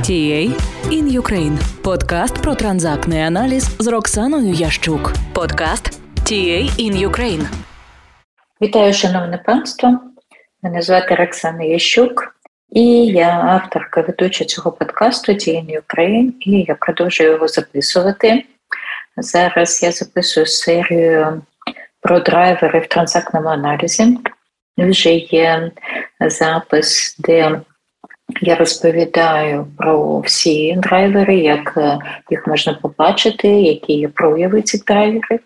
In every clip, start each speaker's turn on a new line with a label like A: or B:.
A: TA in Ukraine. Подкаст про транзактний аналіз з Роксаною Ящук. Подкаст TA in Ukraine.
B: Вітаю, шановне панство. Мене звати Роксана Ящук, і я авторка ведуча цього подкасту TA in Ukraine, і я продовжую його записувати. Зараз я записую серію про драйвери в транзактному аналізі. Вже є запис, де я розповідаю про всі драйвери, як е, їх можна побачити, які є прояви цих драйверів.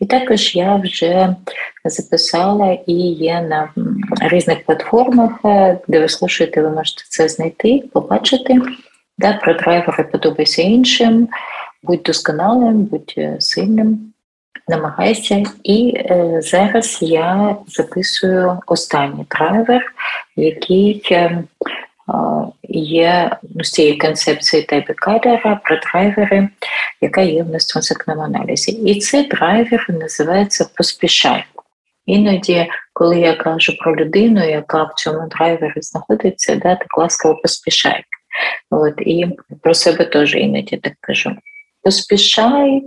B: І також я вже записала і є на різних платформах, е, де ви слушаєте, ви можете це знайти, побачити. Да, Про драйвери подобається іншим, будь досконалим, будь е, сильним. Намагайся, і е, зараз я записую останній драйвер, який є ну, з цієї концепції Тайбі Кейлера про драйвери, яка є в нас в аналізі. І цей драйвер називається Поспішай. Іноді, коли я кажу про людину, яка в цьому драйвері знаходиться, да, так ласкаво поспішай. От, І про себе теж іноді так кажу. Поспішай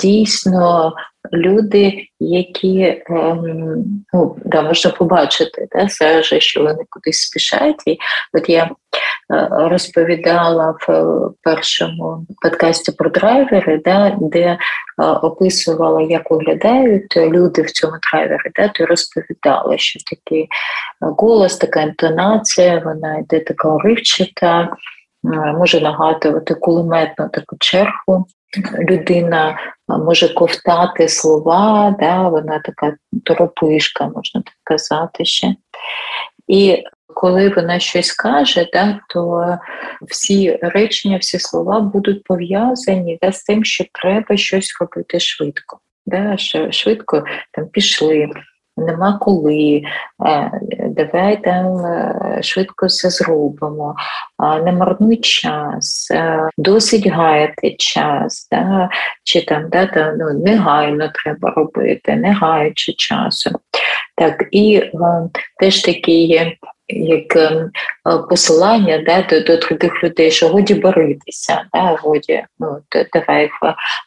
B: дійсно люди, які ем, ну, да, можна побачити, да, зараз, що вони кудись спішають. І От я е, розповідала в першому подкасті про драйвери, да, де е, описувала, як виглядають люди в цьому драйвері, да, то розповідала, що такий голос, така інтонація, вона йде така уривчата, може нагадувати кулеметну таку чергу людина може ковтати слова, да, вона така торопишка, можна так казати ще. І коли вона щось каже, да, то всі речення, всі слова будуть пов'язані да, з тим, що треба щось робити швидко. Да, Швидко там пішли, нема коли, давайте е, швидко все зробимо, не марнуй час, е, досить гаяти час, да? чи там да, та, ну, негайно треба робити, не гаючи часу. Так, І теж такі є як ем, посилання да, до до других людей, що годі боритися, да, годі ну, давай,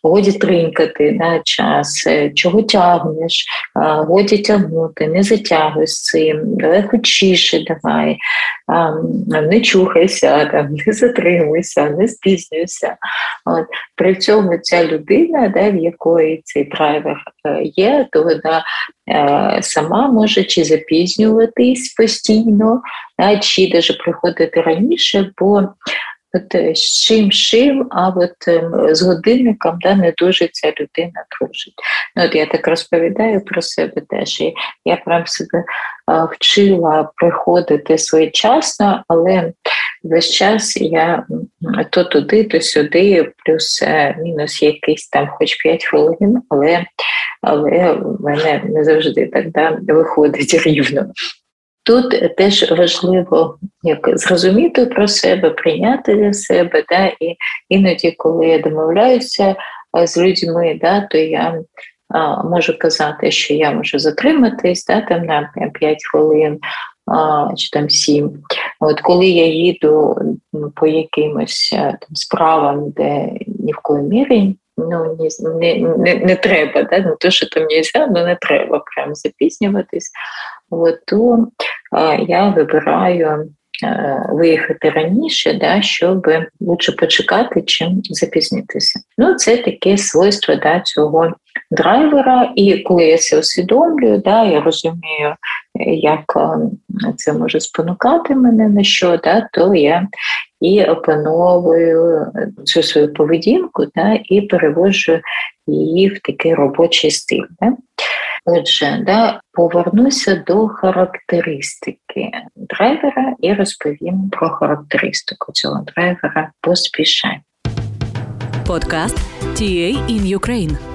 B: годі тринькати да, час, е, чого тягнеш, годі тягнути, не затягуй з цим, давай хочіше, давай, не чухайся, там, не затримуйся, не спізнюйся. От. При цьому ця людина, да, в якої цей драйвер е, є, то вона Е, сама може чи запізнюватись постійно, чи навіть приходити раніше, бо от е, чим чим, а от ем, з годинником да, не дуже ця людина дружить. Ну, от Я так розповідаю про себе теж. І я прям себе вчила приходити своєчасно, але весь час я то туди, то сюди, плюс е, якийсь там хоч 5 хвилин, але але в мене не завжди так да, виходить рівно. Тут теж важливо як зрозуміти про себе, прийняти для себе, да, і іноді, коли я домовляюся з людьми, да, то я можу казати, що я можу затриматись да, там на 5 хвилин чи там 7. От Коли я їду по якимось там, справам, де ні в коїй мірі ну не не, не треба, да? не то, що там нельзя, але не треба прям запізнюватись. От, то а, я вибираю виїхати раніше, да, щоб лучше почекати, чим запізнитися. Ну, це таке свойство да, цього драйвера, і коли я це усвідомлюю, да, я розумію, як це може спонукати мене на що, да, то я і опановую цю свою поведінку да, і переводжу її в такий робочий стиль. Да. Отже, да, повернуся до характеристики драйвера і розповім про характеристику цього драйвера поспішай.
A: Подкаст TA in Ukraine.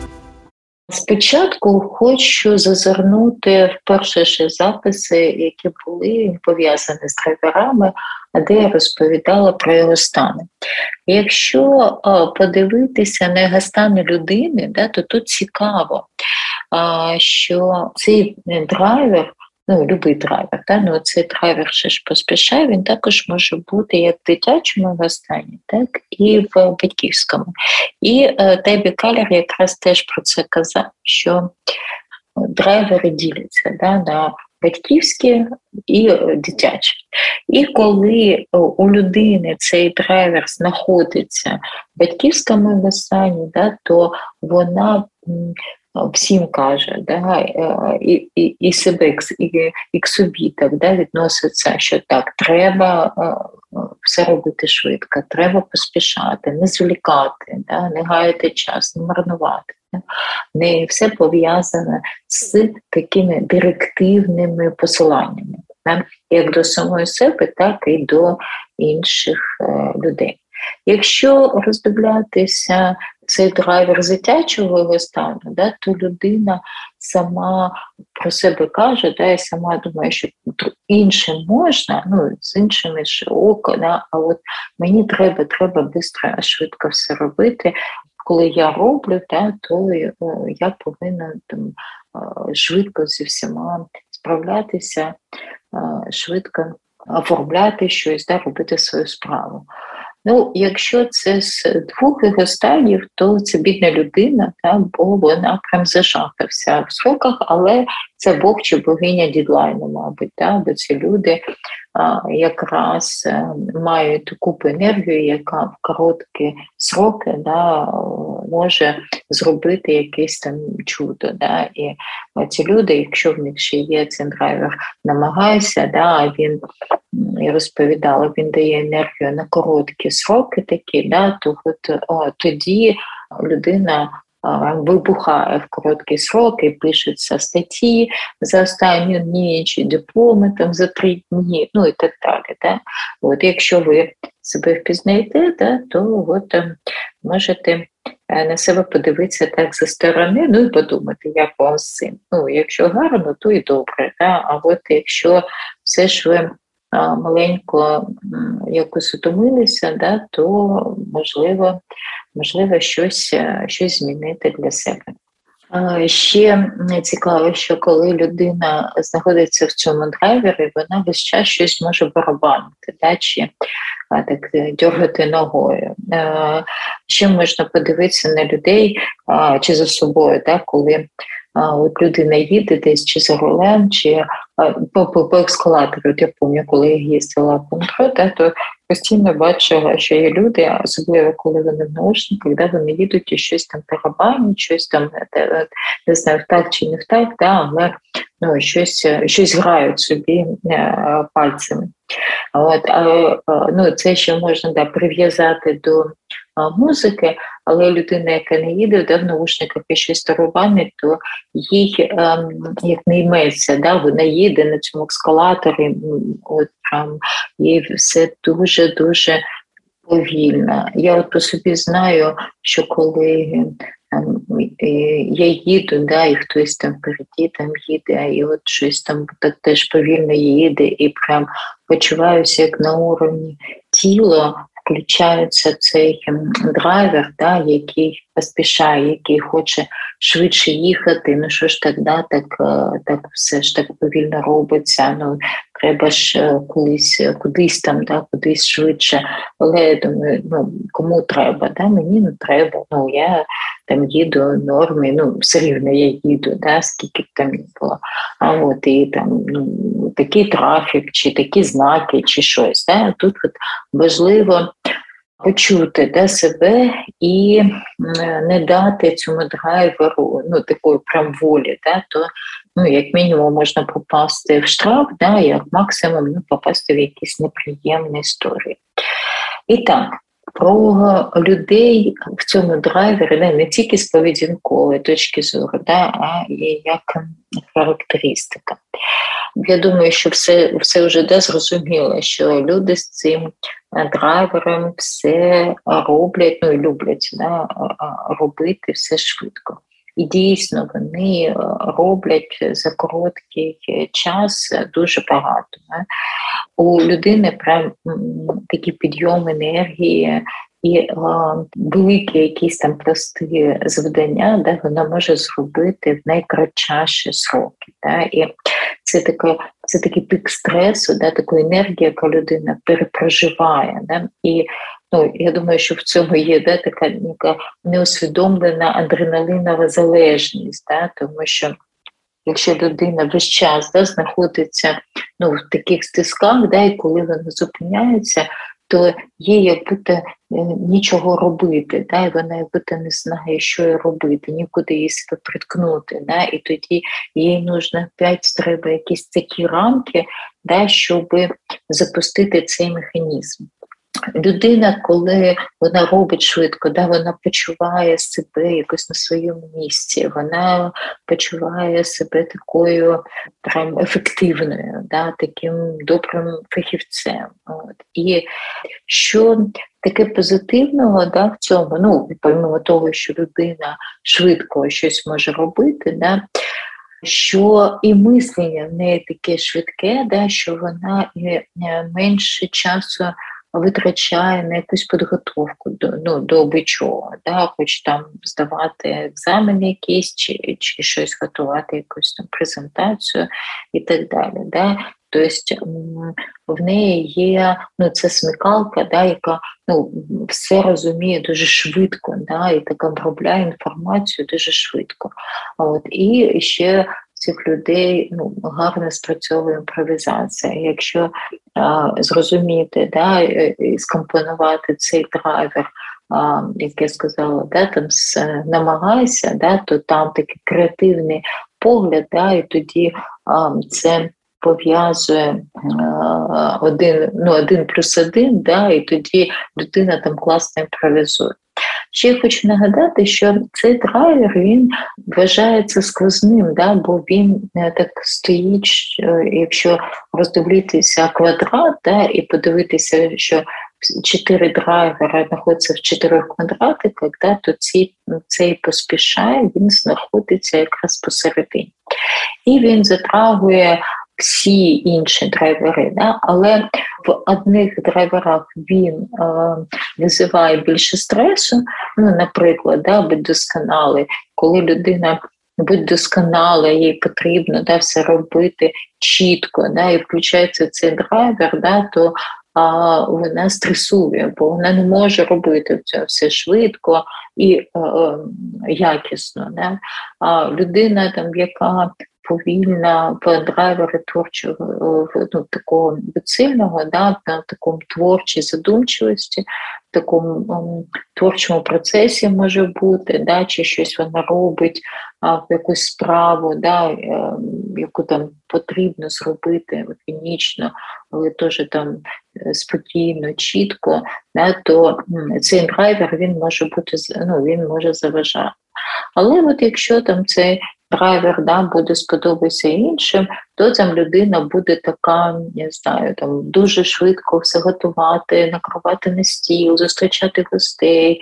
B: Спочатку хочу зазирнути в перші ж записи, які були пов'язані з драйверами, де я розповідала про его-стани. Якщо подивитися на его-стан людини, да, то тут цікаво, що цей драйвер ну, любий драйвер. Да? Ну, цей драйвер ще ж поспішає, він також може бути як в дитячому его-стані, так і в батьківському. І е, Дебі Калер якраз теж про це казав, що драйвери діляться да, на батьківські і е, дитячі. І коли е, у людини цей драйвер знаходиться в батьківському вистанні, да, то вона всім каже, да, е, і і, і себе і, і к собі так да, відноситься, що так, треба все робити швидко, треба поспішати, не зволікати, да, не гаяти час, не марнувати. Не все пов'язане з такими директивними посиланнями, як до самої себе, так і до інших е, людей. Якщо роздивлятися цей драйвер дитячого стану, да, то людина сама про себе каже, да, і сама думає, що іншим можна, ну з іншими ж око, да, а от мені треба, треба швидко, швидко все робити. Коли я роблю, да, то е, я повинна там швидко зі всіма справлятися, швидко оформляти щось, да, робити свою справу. Ну, якщо це з двох його стадів, то це бідна людина, та, бо вона прям зажахався в сроках, але це Бог чи богиня дідлайну, мабуть, та, бо ці люди якраз е, мають купу енергію, яка в короткі сроки да, може зробити якесь там чудо. Да. І ці люди, якщо в них ще є цей драйвер, намагаюся, да, він я розповідала, він дає енергію на короткі сроки такі, да, то от, о, тоді людина вибухає в короткі сроки, пишеться статті за останню ніч, дипломи там за три дні, ну і так далі. Да? От, Якщо ви себе впізнаєте, да, то от, ем, можете е, на себе подивитися так зі сторони, ну і подумати, як вам з цим. Ну, Якщо гарно, то і добре. Да? А от якщо все ж ви маленько якось утомилися, да, то можливо можливо щось, е, щось змінити для себе. Ще цікаво, що коли людина знаходиться в цьому драйвері, вона весь час щось може барабанити, да, чи так е, дергати ногою. Ще можна подивитися на людей чи за собою, да, коли от людина їде десь чи за рулем, чи по по, по ескалатору. От я пам'ятаю, коли я їздила по метро, то постійно бачила, що є люди, особливо коли вони в наушниках, де вони їдуть і щось там тарабанять, щось там не знаю, так чи не в так, да, але ну, щось щось грають собі е, пальцями. От, а, ну, Це ще можна да, прив'язати до музики, але людина, яка не їде, де в наушниках і щось тарабанить, то їй ем, як не йметься, да, вона їде на цьому ескалаторі, от прям їй все дуже-дуже повільно. Я от по собі знаю, що коли там, я їду, да, і хтось там впереді там їде, і от щось там так теж повільно їде, і прям почуваюся як на уровні тіла, включається цей ем, драйвер, да, який поспішає, який хоче швидше їхати. Ну що ж так, так е, так все ж так повільно робиться. Ну треба ж е, колись кудись там, да, кудись швидше. Але я думаю, ну кому треба? Да? Мені не треба. Ну я там їду нормі, ну все рівно я їду, да, скільки б там не було. А от і там ну, такий трафік, чи такі знаки, чи щось. Да? Тут от важливо почути да, себе і не дати цьому драйверу ну, такої прям волі, да, то ну, як мінімум можна попасти в штраф, да, як максимум ну, попасти в якісь неприємні історії. І так, про людей в цьому драйвері не, не тільки з поведінкової точки зору, да, а і як характеристика. Я думаю, що все все вже де зрозуміло, що люди з цим драйвером все роблять, ну і люблять да, робити все швидко. І дійсно вони е, роблять за короткий час дуже багато. У людини прям такі підйом енергії. І а, великі якісь там прості завдання, де вона може зробити в найкратчаші сроки. Да? І це така, це такий пік стресу, да, таку енергію, яка людина перепроживає. Да, і ну, я думаю, що в цьому є да, така, така неусвідомлена адреналинова залежність, да, тому що. Якщо людина весь час да, знаходиться ну, в таких стисках, да, і коли вона зупиняється, то їй якби е, нічого робити, да, і вона якби не знає, що їй робити, нікуди її себе приткнути. Да, І тоді їй нужно опять треба якісь такі рамки, да, щоб запустити цей механізм. Людина, коли вона робить швидко, да, вона почуває себе якось на своєму місці, вона почуває себе такою прям ефективною, да, таким добрим фахівцем. От. І що таке позитивного да, в цьому, ну, помимо того, що людина швидко щось може робити, да, що і мислення в неї таке швидке, да, що вона менше часу витрачає на якусь підготовку до ну, до бичого, да, хоч там здавати екзамени якісь, чи чи щось готувати, якусь там презентацію і так далі. Да. Тобто в неї є ну, це смікалка, да, яка ну, все розуміє дуже швидко, да, і так обробляє інформацію дуже швидко. От, І ще цих людей ну, гарно спрацьовує імпровізація. Якщо а, зрозуміти да, і скомпонувати цей драйвер, а, як я сказала, да, там з намагайся, да, то там такий креативний погляд, да, і тоді а, це. Пов'язує один ну, один плюс один, да, і тоді людина там класно імпровізує. Ще я хочу нагадати, що цей драйвер він вважається сквозним, да, бо він е, так стоїть, якщо роздивитися квадрат да, і подивитися, що чотири драйвера знаходяться в чотирьох квадратиках, да, то ці, цей поспішає, він знаходиться якраз посередині. І він затрагує всі інші драйвери, да? але в одних драйверах він е, визиває більше стресу. Ну, наприклад, да, будь досконалий, коли людина будь досконала, їй потрібно да, все робити чітко, да, і включається цей драйвер, да, то а, вона стресує, бо вона не може робити це все швидко і е, е, якісно. Да? А людина, там, яка повільна драйвери творчого ну, такого сильного, да, на такому творчій задумчивості, в такому um, творчому процесі може бути, да, чи щось вона робить а, в якусь справу, да, е, яку там потрібно зробити лаконічно, але теж там е, спокійно, чітко, да, то цей драйвер він може бути ну, він може заважати. Але от якщо там цей драйвер да, буде сподобатися іншим, то там людина буде така, не знаю, там дуже швидко все готувати, накривати на стіл, зустрічати гостей,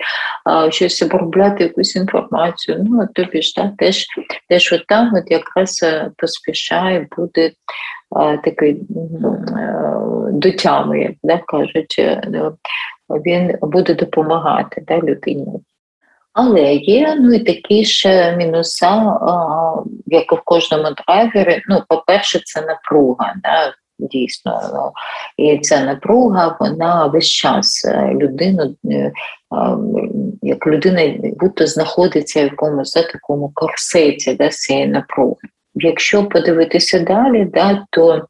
B: щось обробляти якусь інформацію. Ну, тобі ж да, теж теж от там от якраз е, поспішає, буде такий е, до да, кажуть, е, він буде допомагати да, людині. Але є ну і такі ж мінуса, як в кожному драйвері. Ну, по-перше, це напруга. Да? Дійсно, ну, і ця напруга, вона весь час е, людину, е, як людина будто знаходиться в якомусь да, такому корсеті да, цієї напруги. Якщо подивитися далі, да, то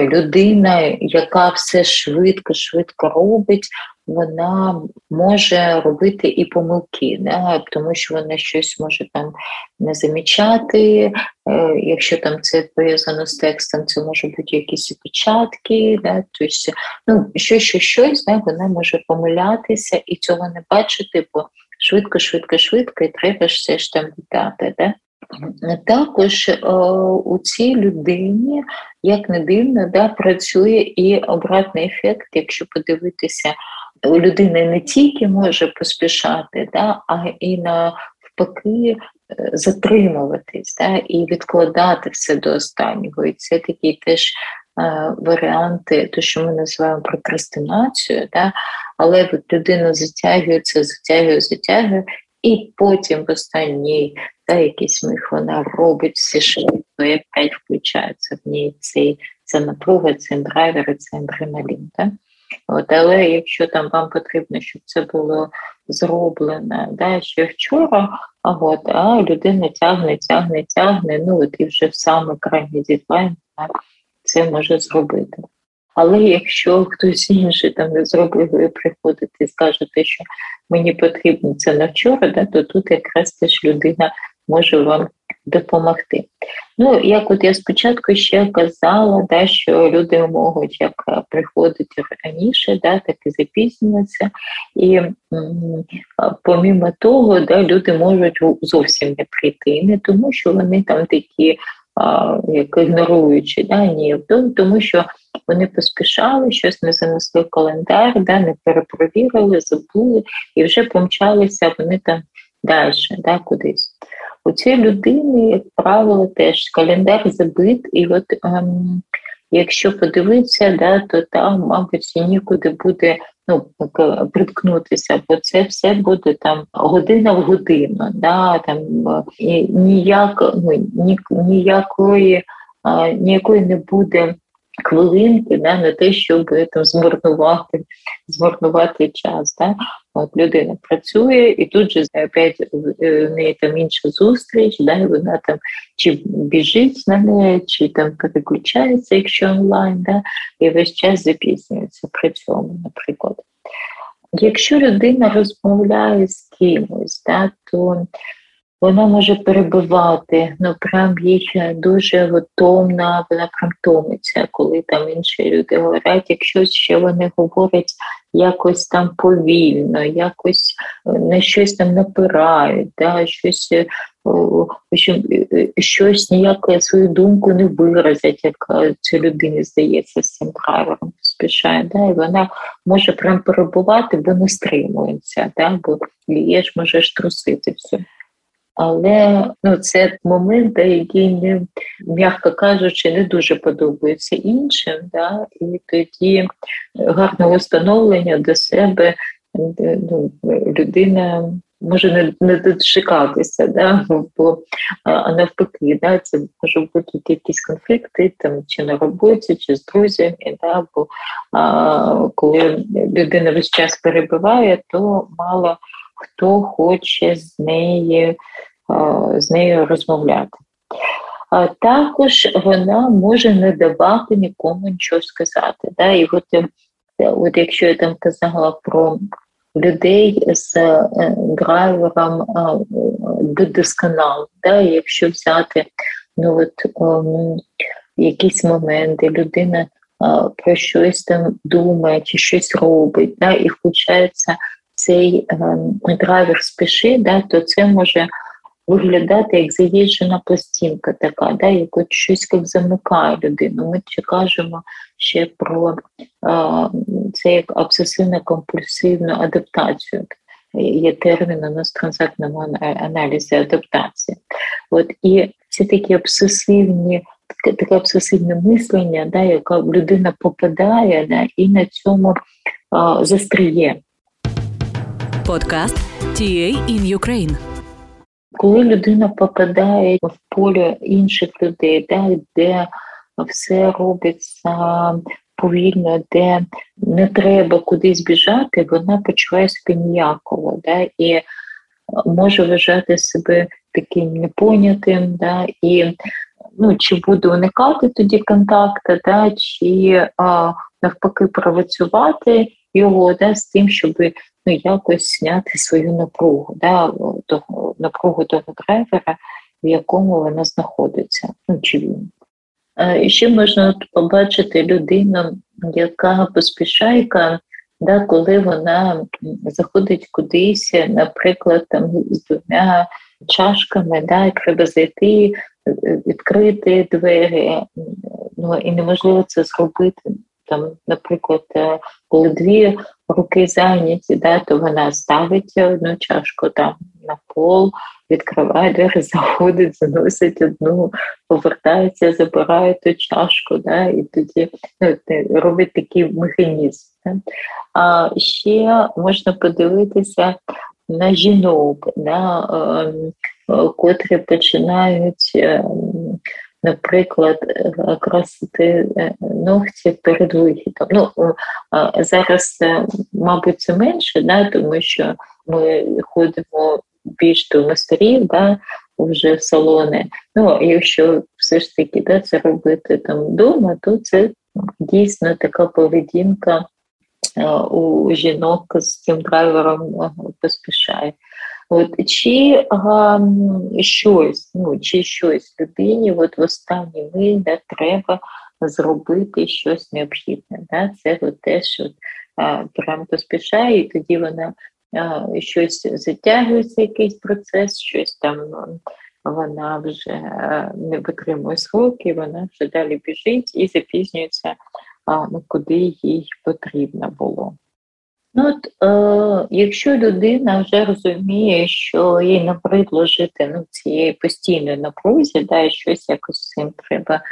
B: людина, яка все швидко, швидко робить, вона може робити і помилки, да? тому що вона щось може там не замічати. Е, якщо там це пов'язано з текстом, це може бути якісь опечатки, да? тобто, ну, щось, щось, щось, да? вона може помилятися і цього не бачити, бо швидко, швидко, швидко, і треба ж все ж там віддати. Да? Також о, у цій людині, як не дивно, да, працює і обратний ефект, якщо подивитися людина не тільки може поспішати, да, а і навпаки е, затримуватись да, і відкладати все до останнього. І це такі теж е, варіанти, то що ми називаємо прокрастинацію, да, але от людина затягується, затягує, затягує, і потім в останній та якийсь миг вона робить всі швидко і опять включається в ній цей ця напруга, цей драйвер, цей адреналін. Так? От, Але якщо там вам потрібно, щоб це було зроблено да, ще вчора, а от, а людина тягне, тягне, тягне, ну от і вже в саме крайній дідлайн це може зробити. Але якщо хтось інший там не зробив, ви приходите і скажете, що мені потрібно це на вчора, да, то тут якраз теж людина може вам допомогти. Ну, як от я спочатку ще казала, да, що люди можуть як е, приходити раніше, да, так і запізнюватися. І помімо того, да, люди можуть зовсім не прийти, не тому що вони там такі як ігноруючи, да, ні, тому що вони поспішали, щось не занесли в календар, да, не перепровірили, забули і вже помчалися вони там далі, да, кудись. У цій людини, як правило, теж календар забит, і от ем, якщо подивитися, да, то там, мабуть, нікуди буде ну, приткнутися, бо це все буде там година в годину, да, там і ніяк, ну, ні, ніякої, ніякої не буде хвилинки да, на те, щоб там змарнувати змарнувати час. Да? От Людина працює, і тут же опять в неї там інша зустріч, да, вона там чи біжить на неї, чи там переключається, якщо онлайн, да, і весь час запізнюється при цьому, наприклад. Якщо людина розмовляє з кимось, да, то вона може перебивати, ну прям їй дуже готовна, вона прям томиться, коли там інші люди говорять, якщо ще вони говорять якось там повільно, якось е, на щось там напирають, да, щось е, е, щось ніяк свою думку не виразять, як цій людині здається з цим драйвером поспішає. Да, І вона може прям перебувати, бо не стримується, да, бо ж можеш трусити все. Але ну, це момент, який не, м'яко кажучи, не дуже подобається іншим. Да? І тоді гарне установлення до себе ну, людина може не не дочекатися, да? бо а навпаки, да, це може бути якісь конфлікти там чи на роботі, чи з друзями. Да? Бо а, коли людина весь час перебиває, то мало хто хоче з неї з нею розмовляти. Також вона може не давати нікому нічого сказати. Да? І от, е, от якщо я там казала про людей з е, драйвером е, досконал, да? якщо взяти ну, от, um, якісь моменти, людина про щось там думає чи щось робить, да? і включається цей um, драйвер спіши, да? то це може виглядати як заїжджена пластинка така, да, як щось як замикає людину. Ми ще кажемо ще про а, це як обсесивно-компульсивну адаптацію. Є термін у нас в транзактному аналізі адаптації. От, І ці такі обсесивні, таке, обсесивне мислення, да, яка людина попадає да, і на цьому а, застріє.
A: Подкаст TA in Ukraine.
B: Коли людина попадає в поле інших людей, де, де все робиться повільно, де не треба кудись біжати, вона почуває себе ніяково, да, і може вважати себе таким непонятим, да, і ну, чи буде уникати тоді контакту, да, чи а, навпаки працювати його да, з тим, щоб ну, якось зняти свою напругу, да, того, напругу того драйвера, в якому вона знаходиться, ну, чи він. І ще можна побачити людину, яка поспішайка, да, коли вона заходить кудись, наприклад, там з двома чашками, да, і треба зайти, відкрити двері, ну і неможливо це зробити там, наприклад, е, коли дві руки зайняті, да, то вона ставить одну чашку там на пол, відкриває двері, заходить, заносить одну, повертається, забирає ту чашку, да, і тоді ну, робить такий механізм. Да. А ще можна подивитися на жінок. Да, ем, котрі починають, наприклад, красити ногті перед вихідом. Ну, Зараз, мабуть, це менше, да, тому що ми ходимо більш до мастерів, да, вже в салони. Ну, якщо все ж таки да, це робити там вдома, то це дійсно така поведінка у жінок з цим драйвером поспішає. От, Чи а, щось, ну, чи щось людині от в останній мить да, треба зробити щось необхідне. Да? Це от те, що а, прям поспішає, і тоді вона а, щось затягується, якийсь процес, щось там вона вже не витримує сроки, вона вже далі біжить і запізнюється, а, куди їй потрібно було. Ну, от, е, Якщо людина вже розуміє, що їй набридло жити ну, цієї постійної напрузі, да, і щось якось з цим треба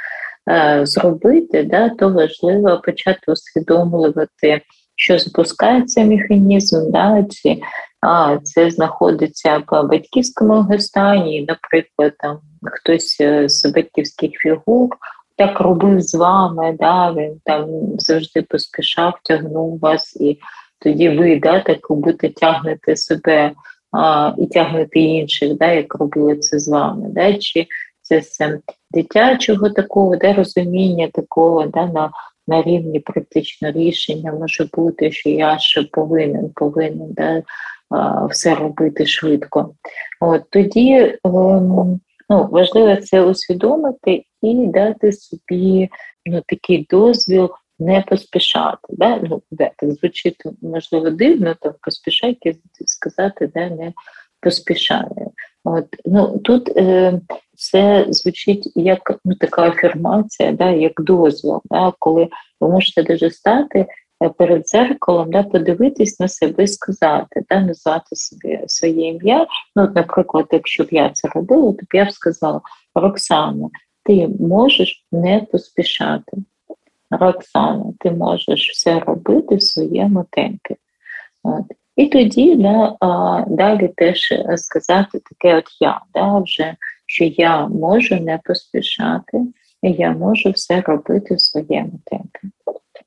B: е, зробити, да, то важливо почати усвідомлювати, що запускається механізм, да, чи а, це знаходиться в батьківському стані, наприклад, там хтось е, з батьківських фігур. Так робив з вами, да, він там завжди поспішав, тягнув вас і тоді ви да, так будете тягнете себе а, і тягнете інших, да, як робили це з вами. Да, Чи це з дитячого такого да, розуміння такого да, на на рівні практично рішення може бути, що я ще повинен повинен да, все робити швидко. От Тоді ем, ну, важливо це усвідомити і дати собі ну, такий дозвіл не поспішати. Да? Ну, да, Так звучить, можливо, дивно, там поспішайте сказати, да, не поспішає. От, ну, Тут е, це звучить як ну, така афірмація, да, як дозвіл, да, коли ви можете даже стати е, перед дзеркалом, да, подивитись на себе сказати, да, назвати собі своє ім'я. Ну, Наприклад, якщо б я це робила, то б я б сказала: Роксана, ти можеш не поспішати. Роксана, ти можеш все робити в своєму темпі. І тоді да, а, далі теж сказати таке от я, да, вже, що я можу не поспішати, я можу все робити в своєму темпі.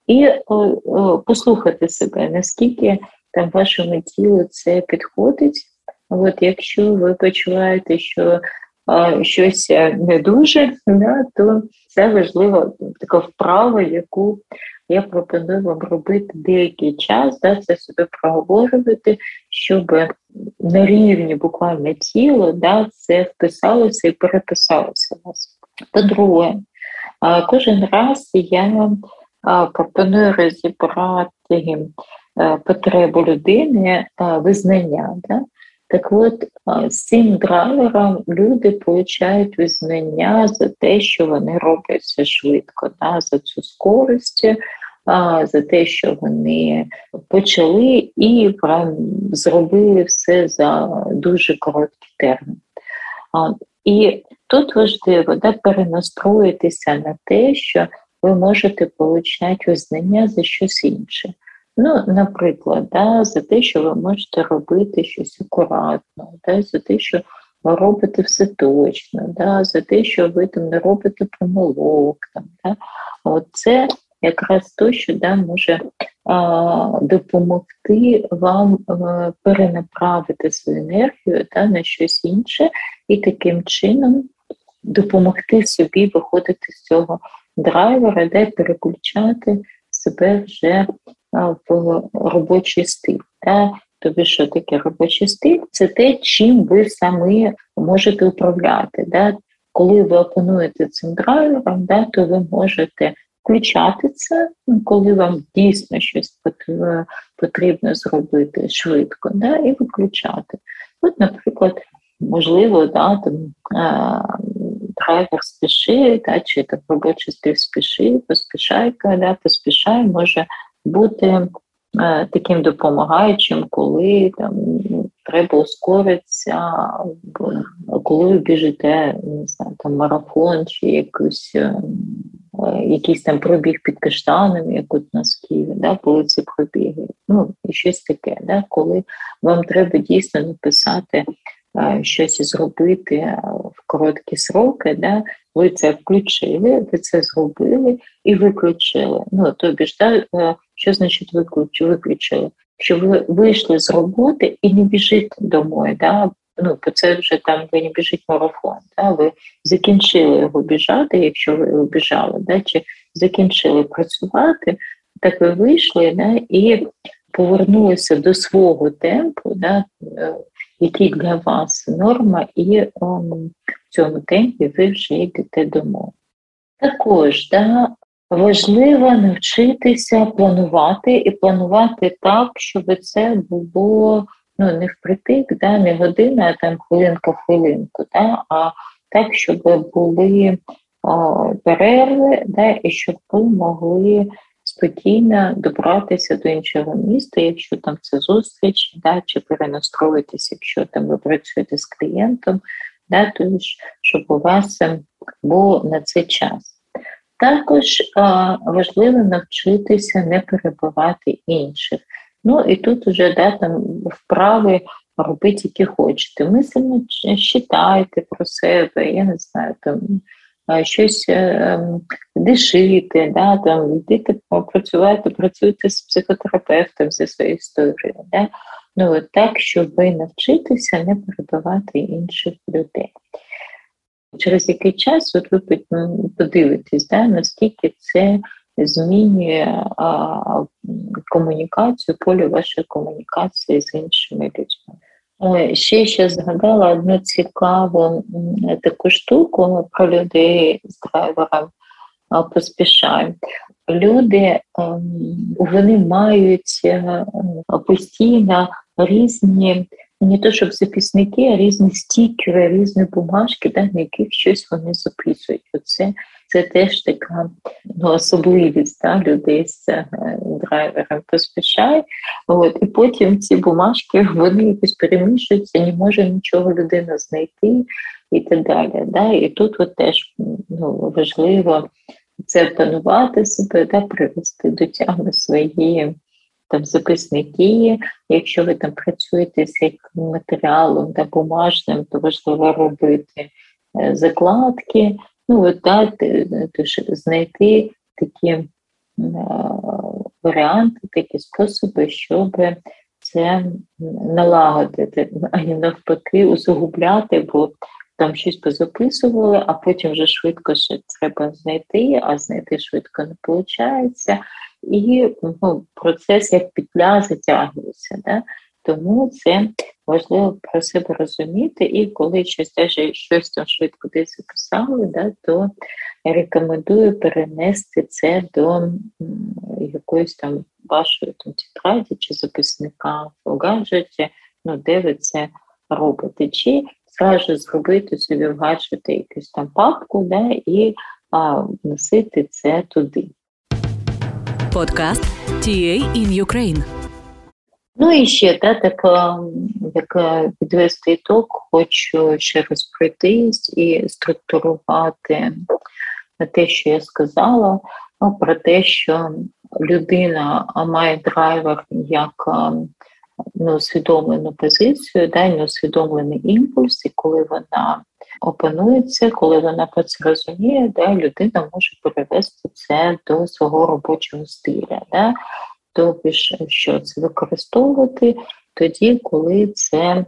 B: І о, о, послухати себе, наскільки там вашому тілу це підходить. От Якщо ви почуваєте, що щось не дуже, да, то це важлива така вправа, яку я пропоную вам робити деякий час, да, це собі проговорювати, щоб на рівні буквально тіла да, це вписалося і переписалося у вас. По-друге, кожен раз я пропоную розібрати е, потребу людини визнання. Да? Так от з цим драйвером люди получають визнання за те, що вони роблять все швидко, да, за цю скорість, за те, що вони почали і зробили все за дуже короткий термін. І тут важливо да, перенастроїтися на те, що ви можете отримати визнання за щось інше. Ну, наприклад, да, за те, що ви можете робити щось акуратно, да, за те, що ви робите все точно, да, за те, що ви там не робите помилок. Там, да. Це якраз то, що да, може а, допомогти вам а, е, перенаправити свою енергію да, на щось інше, і таким чином допомогти собі виходити з цього драйвера, де переключати себе вже в робочий стиль. Да? Тобі що таке робочий стиль? Це те, чим ви самі можете управляти. Да? Коли ви опануєте цим драйвером, да, то ви можете включати це, коли вам дійсно щось потрібно зробити швидко, да, і виключати. От, наприклад, можливо, да, там, драйвер спішить, чи так робочий стиль спішить, поспішай, да, поспішай, може бути е, таким допомагаючим, коли там треба ускоритися, коли ви біжите, не знаю, там марафон чи якийсь, е, якийсь там пробіг під каштанами, як от нас в Києві, да, були ці пробіги. Ну, і щось таке, да, коли вам треба дійсно написати щось зробити в короткі сроки, да, ви це включили, ви це зробили і виключили. Ну, тобі ж, да, що значить виключили? Що ви вийшли з роботи і не біжите домой, да, ну, бо це вже там ви не біжить марафон. Да? Ви закінчили його біжати, якщо ви його біжали, да? чи закінчили працювати, так ви вийшли да? і повернулися до свого темпу, да? Е, який для вас норма, і ом, в цьому темпі ви вже йдете домой. Також да, важливо навчитися планувати і планувати так, щоб це було ну не впритик, да, не година, а там хвилинка-хвилинку, да, а так, щоб були о, перерви, да, і щоб ви могли спокійно добратися до іншого міста, якщо там це зустріч, да, чи перенастроїтися, якщо там ви працюєте з клієнтом, да, то щоб у вас було на це час. Також а, важливо навчитися не перебивати інших. Ну і тут вже да, там вправи робити, які хочете. Мислимо читайте про себе, я не знаю, там щось ем, дишити, да, там, йдете працювати, працюйте з психотерапевтом зі своєю історією. Да? Ну, так, щоб навчитися не перебивати інших людей. Через який час от ви подивитесь, да, наскільки це змінює а, комунікацію, поле вашої комунікації з іншими людьми. Ой, ще ще згадала одну цікаву таку штуку про людей з драйвером поспішають. Люди ем, вони мають е, постійно різні, не то щоб записники, а різні стікери, різні бумажки, да, на яких щось вони записують. Оце це теж така ну, особливість да, людей з е, драйвером поспішає. От, І потім ці бумажки вони якось перемішуються, не може нічого людина знайти і так далі. Да? І тут от теж ну, важливо це опанувати себе, да, привести до тями свої там записники. Якщо ви там працюєте з яким матеріалом та бумажним, то важливо робити е, закладки. Ну, от так, знайти такі е, варіанти, такі способи, щоб це налагодити, а не навпаки, усугубляти, бо там щось позаписували, а потім вже швидко ще треба знайти, а знайти швидко не виходить. І ну, процес як петля затягується. Да? Тому це важливо про себе розуміти, і коли щось теж щось там швидко десь записали, да, то рекомендую перенести це до якоїсь там вашої там тетраді чи записника в гаджеті, ну, де ви це робите. Чи зразу зробити собі в гаджеті якусь там папку да, і а, вносити це туди.
A: Подкаст TA in Ukraine.
B: Ну і ще да, так, як підвести ітог, хочу ще раз пройтись і структурувати те, що я сказала, ну, про те, що людина має драйвер як ну, усвідомлену позицію, да, неусвідомлений імпульс, і коли вона опанується, коли вона про це розуміє, да, людина може перевести це до свого робочого стиля. Да. Тобто, що це використовувати тоді, коли це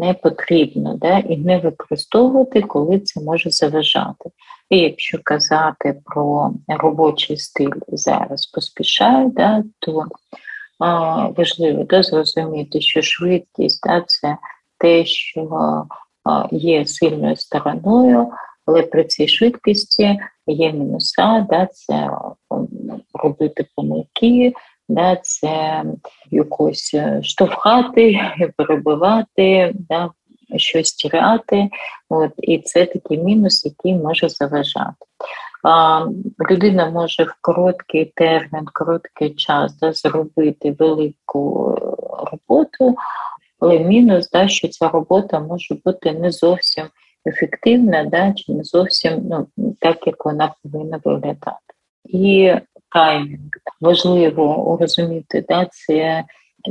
B: не потрібно, да, і не використовувати, коли це може заважати. І якщо казати про робочий стиль зараз поспішаю, да, то а, важливо да, зрозуміти, що швидкість да, це те, що є сильною стороною, але при цій швидкості є мінуса, да, це робити помилки да, це якось е, штовхати, перебивати, да, щось тіряти. От, І це такий мінус, який може заважати. А, Людина може в короткий термін, короткий час да, зробити велику е, роботу, але мінус, да, що ця робота може бути не зовсім ефективна, да, чи не зовсім ну, так, як вона повинна виглядати. І таймінг важливо розуміти, да, це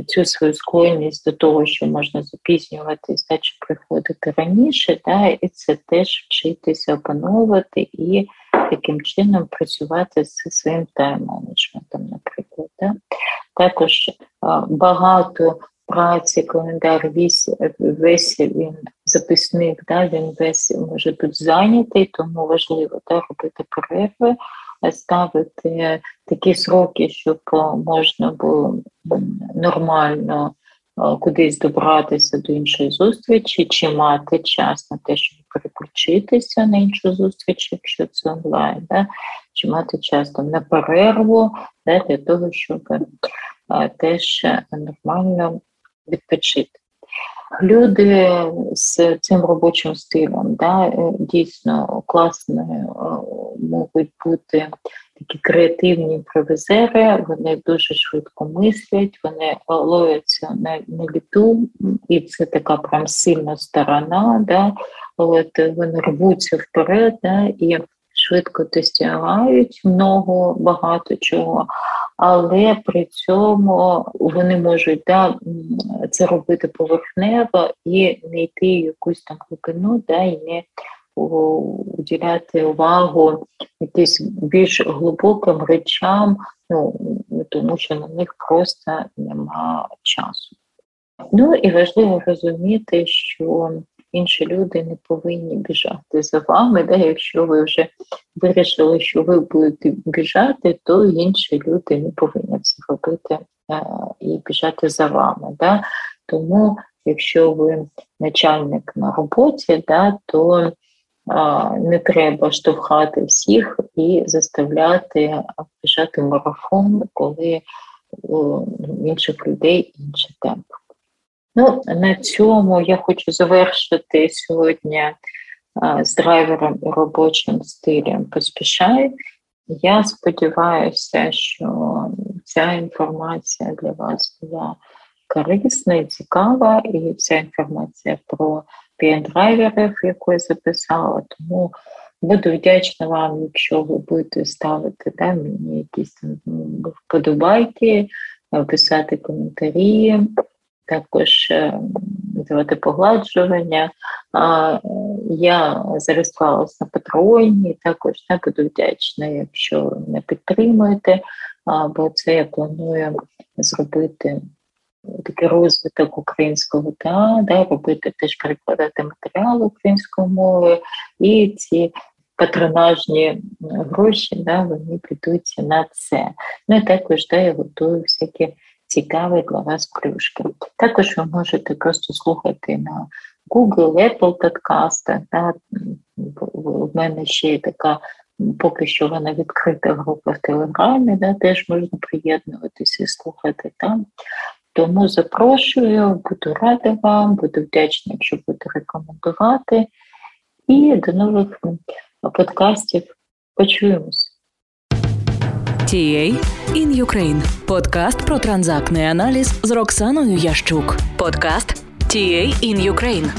B: цю свою склонність до того, що можна запізнюватись, да, чи приходити раніше, да, і це теж вчитися опановувати і таким чином працювати з своїм тайм-менеджментом, наприклад. Да. Також багато праці, календар весь, весь він записник, да, він весь може бути зайнятий, тому важливо да, робити перерви, ставити такі сроки, щоб можна було нормально кудись добратися до іншої зустрічі, чи мати час на те, щоб переключитися на іншу зустріч, якщо це онлайн, да? чи мати час там на перерву да, для того, щоб теж нормально відпочити. Люди з цим робочим стилем да, е, дійсно класною е, можуть бути такі креативні імпровізери, вони дуже швидко мислять, вони ловляться на на літу, і це така прям сильна сторона. Да, от Вони рвуться вперед да, і швидко досягають много багато чого але при цьому вони можуть да, це робити поверхнево і не йти якусь там глибину, да, і не уділяти увагу якимось більш глибоким речам, ну тому що на них просто нема часу. Ну і важливо розуміти, що інші люди не повинні біжати за вами. Да? Якщо ви вже вирішили, що ви будете біжати, то інші люди не повинні це робити е, і біжати за вами. Да? Тому, якщо ви начальник на роботі, да, то а, не треба штовхати всіх і заставляти біжати марафон, коли у інших людей інший темп. Ну, на цьому я хочу завершити сьогодні з драйвером і робочим стилем поспішай. Я сподіваюся, що ця інформація для вас була корисна і цікава, і ця інформація про пієн-драйверів, яку я записала. Тому буду вдячна вам, якщо ви будете ставити да, мені якісь вподобайки, писати коментарі також е, давати погладжування. Я зареєструвалася на Патреоні, також не буду вдячна, якщо не підтримуєте, бо це я планую зробити. Такий розвиток українського та робити теж перекладати матеріал українською мовою, і ці патронажні гроші да, вони підуть на це. Ну і також да, я готую всякі цікаві для вас плюшки. Також ви можете просто слухати на Google, Apple подкастах. Да? В мене ще є така, поки що вона відкрита група в Телеграмі, да? теж можна приєднуватися і слухати там. Тому запрошую, буду рада вам, буду вдячна, якщо будете рекомендувати. І до нових подкастів. Почуємось.
A: TA in Ukraine. Подкаст про транзактний аналіз з Роксаною Ящук. Подкаст TA in Ukraine.